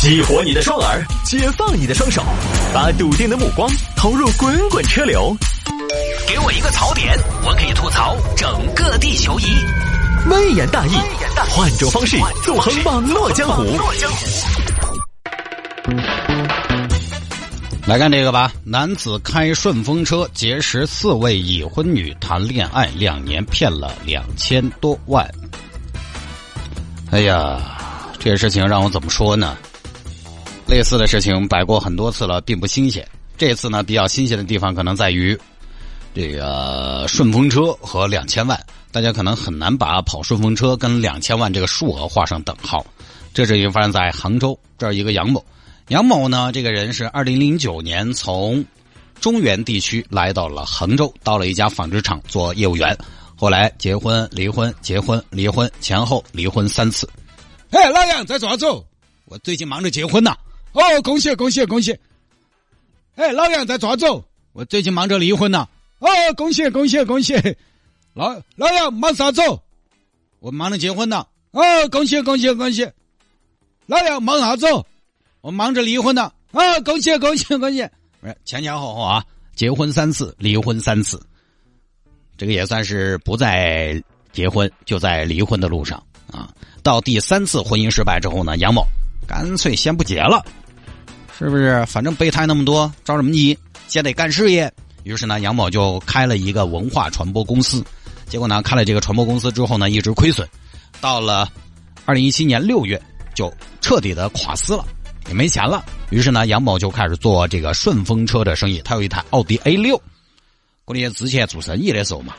激活你的双耳，解放你的双手，把笃定的目光投入滚滚车流。给我一个槽点，我可以吐槽整个地球仪。微言大义，换种方式纵横网络江湖。来看这个吧，男子开顺风车结识四位已婚女谈恋爱两年，骗了两千多万。哎呀，这事情让我怎么说呢？类似的事情摆过很多次了，并不新鲜。这次呢，比较新鲜的地方可能在于这个顺风车和两千万，大家可能很难把跑顺风车跟两千万这个数额画上等号。这事情发生在杭州，这儿一个杨某，杨某呢，这个人是二零零九年从中原地区来到了杭州，到了一家纺织厂做业务员，后来结婚、离婚、结婚、离婚，前后离婚三次。哎，老杨在抓走？我最近忙着结婚呢。哦，恭喜恭喜恭喜！哎，老杨在抓走？我最近忙着离婚呢。哦，恭喜恭喜恭喜！老老杨忙啥走？我忙着结婚呢。哦，恭喜恭喜恭喜！老杨忙啥走？我忙着离婚呢。哦，恭喜恭喜恭喜！不是前前后后啊，结婚三次，离婚三次，这个也算是不在结婚就在离婚的路上啊。到第三次婚姻失败之后呢，杨某干脆先不结了。是不是？反正备胎那么多，着什么急？先得干事业。于是呢，杨某就开了一个文化传播公司。结果呢，开了这个传播公司之后呢，一直亏损。到了二零一七年六月，就彻底的垮死了，也没钱了。于是呢，杨某就开始做这个顺风车的生意。他有一台奥迪 A 六。过年之前做生意的时候嘛，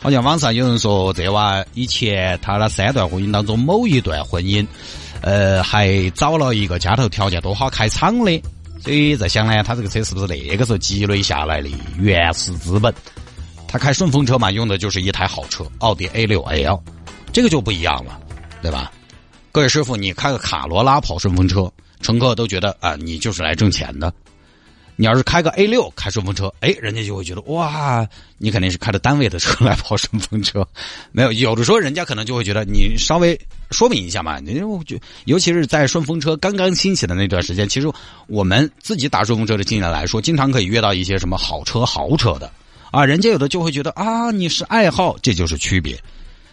好像网上有人说，这娃以前他的三段婚姻当中某一段婚姻。呃，还找了一个家头条件多好开厂的，所以在想呢，他这个车是不是那个时候积累下来的原始资本？他开顺风车嘛，用的就是一台好车，奥迪 A 六 L，这个就不一样了，对吧？各位师傅，你开个卡罗拉跑顺风车，乘客都觉得啊，你就是来挣钱的。你要是开个 A 六开顺风车，哎，人家就会觉得哇，你肯定是开着单位的车来跑顺风车。没有，有的时候人家可能就会觉得你稍微说明一下嘛。你就尤其是在顺风车刚刚兴起的那段时间，其实我们自己打顺风车的经验来说，经常可以约到一些什么好车、豪车的啊。人家有的就会觉得啊，你是爱好，这就是区别。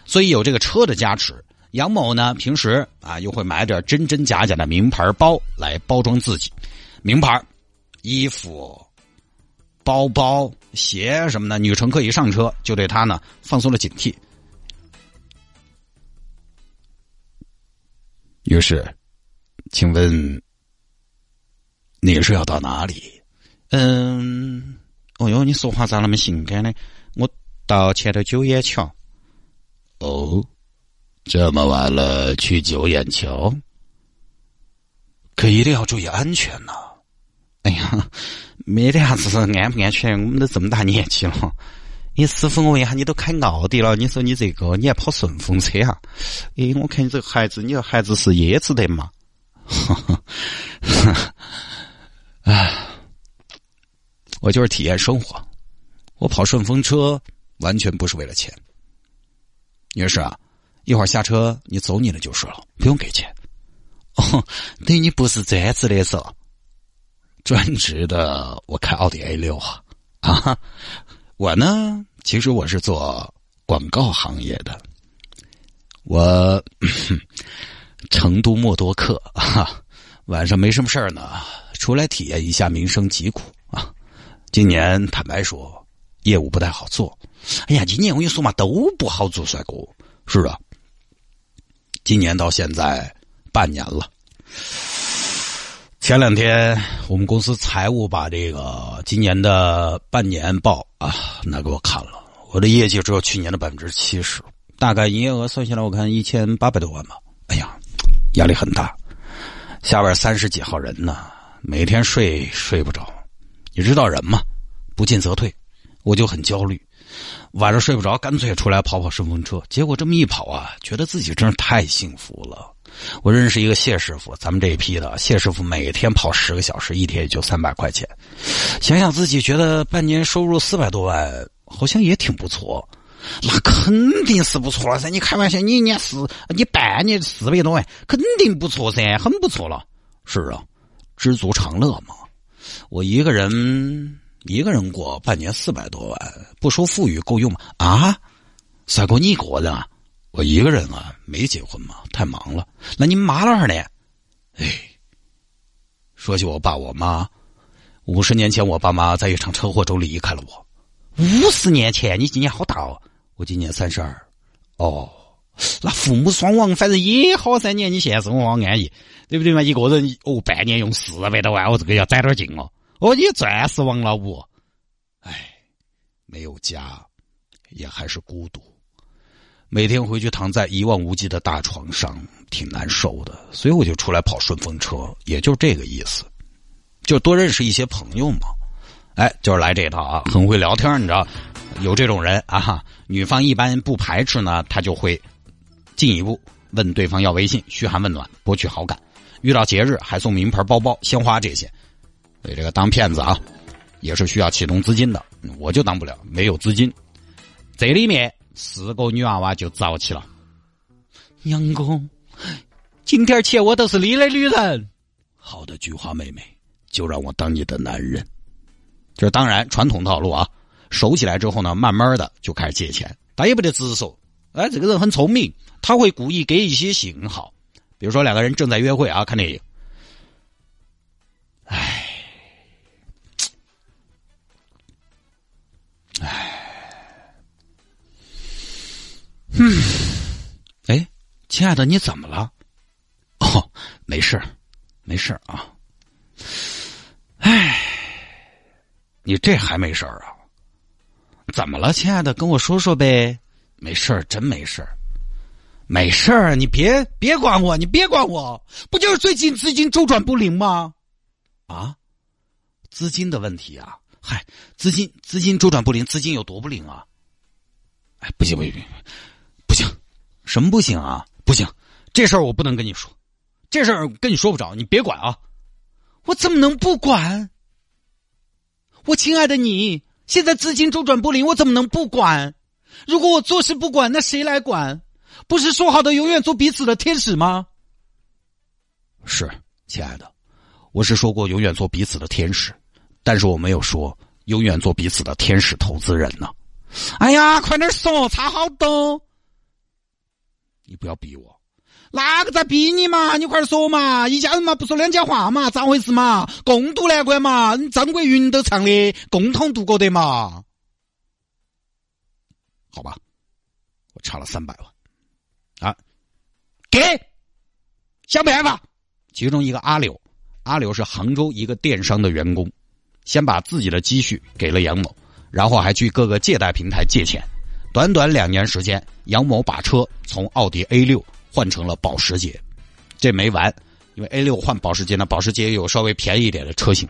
所以有这个车的加持，杨某呢平时啊又会买点真真假假的名牌包来包装自己，名牌。衣服、包包、鞋什么的，女乘客一上车就对他呢放松了警惕。于是，请问你是要到哪里？嗯，哦哟，你说话咋那么性感呢？我到前头九眼桥。哦，这么晚了去九眼桥，可一定要注意安全呐。哎呀，没得啥子安不安全，我们都这么大年纪了。你师傅，我问一下，你都开奥迪了，你说你这个你还跑顺风车啊？哎，我看你这个孩子，你这孩子是椰子的嘛？哎，我就是体验生活，我跑顺风车完全不是为了钱。女士啊，一会儿下车你走你的就是了，不用给钱。哦，等于你不是专职的是？专职的，我开奥迪 A 六啊，啊，我呢，其实我是做广告行业的，我 成都默多克啊，晚上没什么事儿呢，出来体验一下民生疾苦啊。今年坦白说，业务不太好做。哎呀，今年我跟你说嘛，都不好做，帅哥，是啊。今年到现在半年了。前两天我们公司财务把这个今年的半年报啊拿给我看了，我的业绩只有去年的百分之七十，大概营业额算下来我看一千八百多万吧。哎呀，压力很大，下边三十几号人呢，每天睡睡不着。你知道人嘛，不进则退，我就很焦虑，晚上睡不着，干脆出来跑跑顺风车。结果这么一跑啊，觉得自己真是太幸福了。我认识一个谢师傅，咱们这一批的谢师傅每天跑十个小时，一天也就三百块钱。想想自己觉得半年收入四百多万，好像也挺不错。那肯定是不错了噻！你开玩笑，你一年四，你半年四百多万，肯定不错噻，很不错了。是啊，知足常乐嘛。我一个人一个人过半年四百多万，不说富裕够用吗？啊，帅哥你一个人啊？我一个人啊，没结婚嘛，太忙了。那你妈哪儿呢？哎，说起我爸我妈，五十年前我爸妈在一场车祸中离开了我。五十年前，你今年好大哦？我今年三十二。哦，那父母双亡，反正也好三年，你现在生活安逸，对不对嘛？一个人哦，半年用四百多万，我这个要攒点劲哦。哦，你钻石王老五，哎，没有家，也还是孤独。每天回去躺在一望无际的大床上，挺难受的，所以我就出来跑顺风车，也就这个意思，就多认识一些朋友嘛。哎，就是来这套啊，很会聊天，你知道，有这种人啊，女方一般不排斥呢，他就会进一步问对方要微信，嘘寒问暖，博取好感。遇到节日还送名牌包包、鲜花这些，所以这个当骗子啊，也是需要启动资金的，我就当不了，没有资金，这里面。四个女娃娃就遭起了，杨公，今天起我都是你的女人。好的，菊花妹妹，就让我当你的男人。这当然传统套路啊，熟起来之后呢，慢慢的就开始借钱，他也不得直说。哎，这个人很聪明，他会故意给一些信号，比如说两个人正在约会啊，看电影。哎。嗯，哎，亲爱的，你怎么了？哦，没事没事啊。哎，你这还没事啊？怎么了，亲爱的？跟我说说呗。没事真没事没事你别别管我，你别管我，不就是最近资金周转不灵吗？啊，资金的问题啊？嗨，资金资金周转不灵，资金有多不灵啊？哎，不行不行！不行，什么不行啊？不行，这事儿我不能跟你说，这事儿跟你说不着，你别管啊！我怎么能不管？我亲爱的你，现在资金周转不灵，我怎么能不管？如果我做事不管，那谁来管？不是说好的永远做彼此的天使吗？是，亲爱的，我是说过永远做彼此的天使，但是我没有说永远做彼此的天使投资人呢。哎呀，快点说，差好多。你不要逼我，哪个在逼你嘛？你快点说嘛！一家人嘛，不说两家话嘛？咋回事嘛？共度难关嘛？张国云都唱的，共同度过的嘛？好吧，我差了三百万，啊，给，想办法。其中一个阿柳，阿柳是杭州一个电商的员工，先把自己的积蓄给了杨某，然后还去各个借贷平台借钱。短短两年时间，杨某把车从奥迪 A 六换成了保时捷，这没完，因为 A 六换保时捷呢，保时捷也有稍微便宜一点的车型。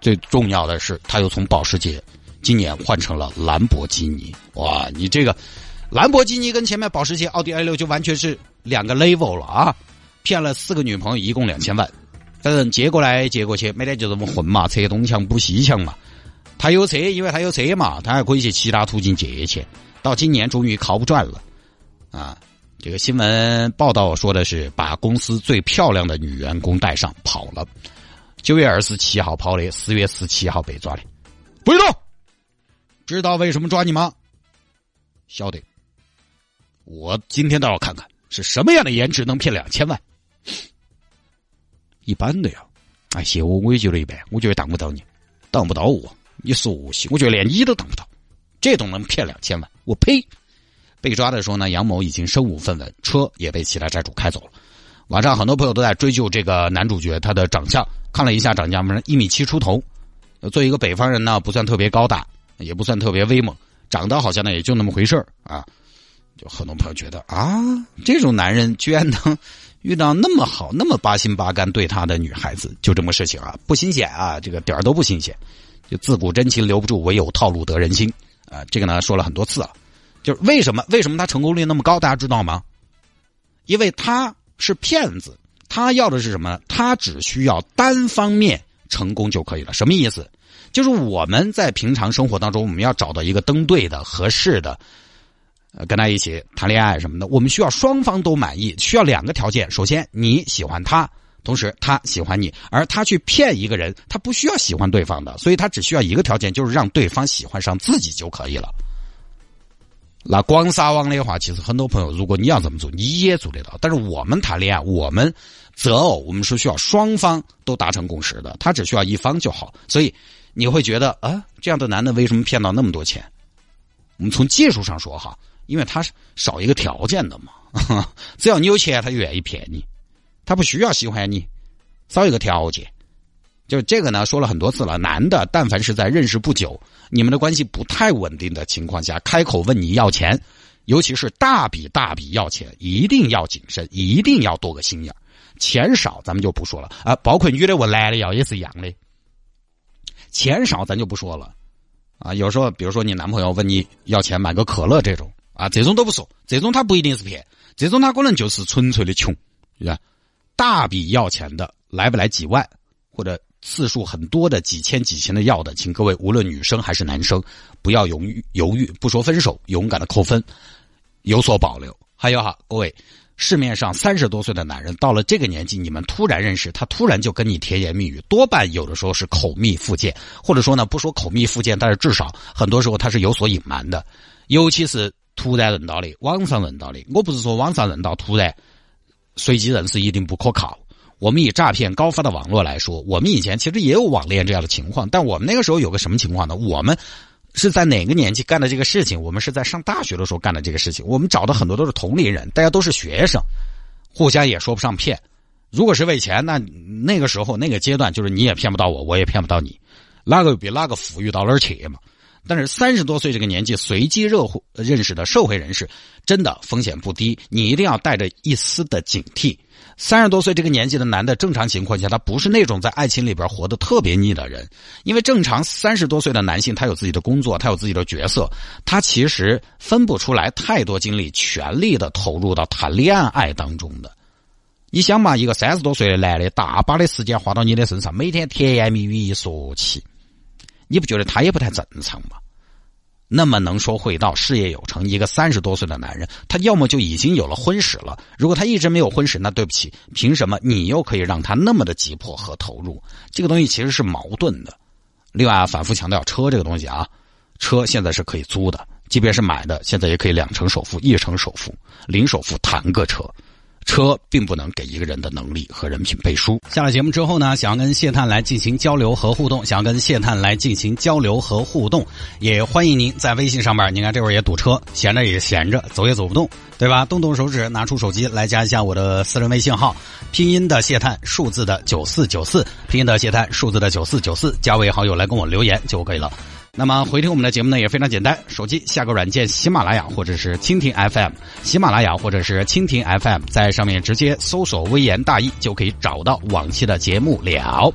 最重要的是，他又从保时捷今年换成了兰博基尼。哇，你这个兰博基尼跟前面保时捷、奥迪 A 六就完全是两个 level 了啊！骗了四个女朋友，一共两千万，反正借过来借过去，每天就这么混嘛，拆东墙补西墙嘛。他有车，因为他有车嘛，他还可以去其他途径借钱。到今年终于靠不转了，啊！这个新闻报道说的是把公司最漂亮的女员工带上跑了，九月二十七号跑的，四月十七号被抓的。不许动！知道为什么抓你吗？晓得。我今天倒要看看是什么样的颜值能骗两千万。一般的呀，哎，谢我我也觉得一般，我觉得当不到你，当不到我，你说戏，我觉得连你都当不到。这都能骗两千万，我呸！被抓的时候呢，杨某已经身无分文，车也被其他债主开走了。网上很多朋友都在追究这个男主角他的长相，看了一下长相，反正一米七出头，作为一个北方人呢，不算特别高大，也不算特别威猛，长得好像呢也就那么回事啊。就很多朋友觉得啊，这种男人居然能遇到那么好、那么八心八肝对他的女孩子，就这么事情啊，不新鲜啊，这个点儿都不新鲜。就自古真情留不住，唯有套路得人心。啊，这个呢说了很多次了，就是为什么为什么他成功率那么高？大家知道吗？因为他是骗子，他要的是什么？他只需要单方面成功就可以了。什么意思？就是我们在平常生活当中，我们要找到一个登对的、合适的，跟他一起谈恋爱什么的，我们需要双方都满意，需要两个条件。首先，你喜欢他，同时他喜欢你，而他去骗一个人，他不需要喜欢对方的，所以他只需要一个条件，就是让对方喜欢上自己就可以了。那光撒网的话，其实很多朋友，如果你要这么做，你也做得到。但是我们谈恋爱，我们择偶，我们是需要双方都达成共识的，他只需要一方就好。所以你会觉得啊，这样的男的为什么骗到那么多钱？我们从技术上说哈，因为他是少一个条件的嘛，只要你有钱，他就愿意骗你，他不需要喜欢你，少一个条件。就这个呢，说了很多次了。男的，但凡是在认识不久、你们的关系不太稳定的情况下，开口问你要钱，尤其是大笔大笔要钱，一定要谨慎，一定要多个心眼钱少咱们就不说了啊，包括女的问男的要也是一样的。钱少咱就不说了啊，有时候比如说你男朋友问你要钱买个可乐这种啊，这种都不说，这种他不一定是骗，这种他可能就是纯粹的穷，是吧？大笔要钱的来不来几万或者？次数很多的几千几千的要的，请各位无论女生还是男生，不要犹豫犹豫，不说分手，勇敢的扣分，有所保留。还有哈，各位，市面上三十多岁的男人到了这个年纪，你们突然认识他，突然就跟你甜言蜜语，多半有的时候是口蜜腹剑，或者说呢，不说口蜜腹剑，但是至少很多时候他是有所隐瞒的，尤其是突然认到的，网上认到的。我不是说网上认到突然随机认识一定不可靠。我们以诈骗高发的网络来说，我们以前其实也有网恋这样的情况，但我们那个时候有个什么情况呢？我们是在哪个年纪干的这个事情？我们是在上大学的时候干的这个事情。我们找的很多都是同龄人，大家都是学生，互相也说不上骗。如果是为钱，那那个时候那个阶段就是你也骗不到我，我也骗不到你，哪个比哪个富裕到哪儿去嘛？但是三十多岁这个年纪随机热乎认识的社会人士，真的风险不低，你一定要带着一丝的警惕。三十多岁这个年纪的男的，正常情况下他不是那种在爱情里边活得特别腻的人，因为正常三十多岁的男性他有自己的工作，他有自己的角色，他其实分不出来太多精力全力的投入到谈恋爱当中的。你想嘛，一个三十多岁的男的，大把的时间花到你的身上，每天甜言蜜语一说起，你不觉得他也不太正常吗？那么能说会道、事业有成，一个三十多岁的男人，他要么就已经有了婚史了。如果他一直没有婚史，那对不起，凭什么你又可以让他那么的急迫和投入？这个东西其实是矛盾的。另外，反复强调车这个东西啊，车现在是可以租的，即便是买的，现在也可以两成首付、一成首付、零首付谈个车。车并不能给一个人的能力和人品背书。下了节目之后呢，想要跟谢探来进行交流和互动，想要跟谢探来进行交流和互动，也欢迎您在微信上面。你看这会儿也堵车，闲着也闲着，走也走不动，对吧？动动手指，拿出手机来加一下我的私人微信号，拼音的谢探，数字的九四九四，拼音的谢探，数字的九四九四，加为好友来跟我留言就可以了。那么回听我们的节目呢也非常简单，手机下个软件喜马拉雅或者是蜻蜓 FM，喜马拉雅或者是蜻蜓 FM，在上面直接搜索“微言大义”就可以找到往期的节目了。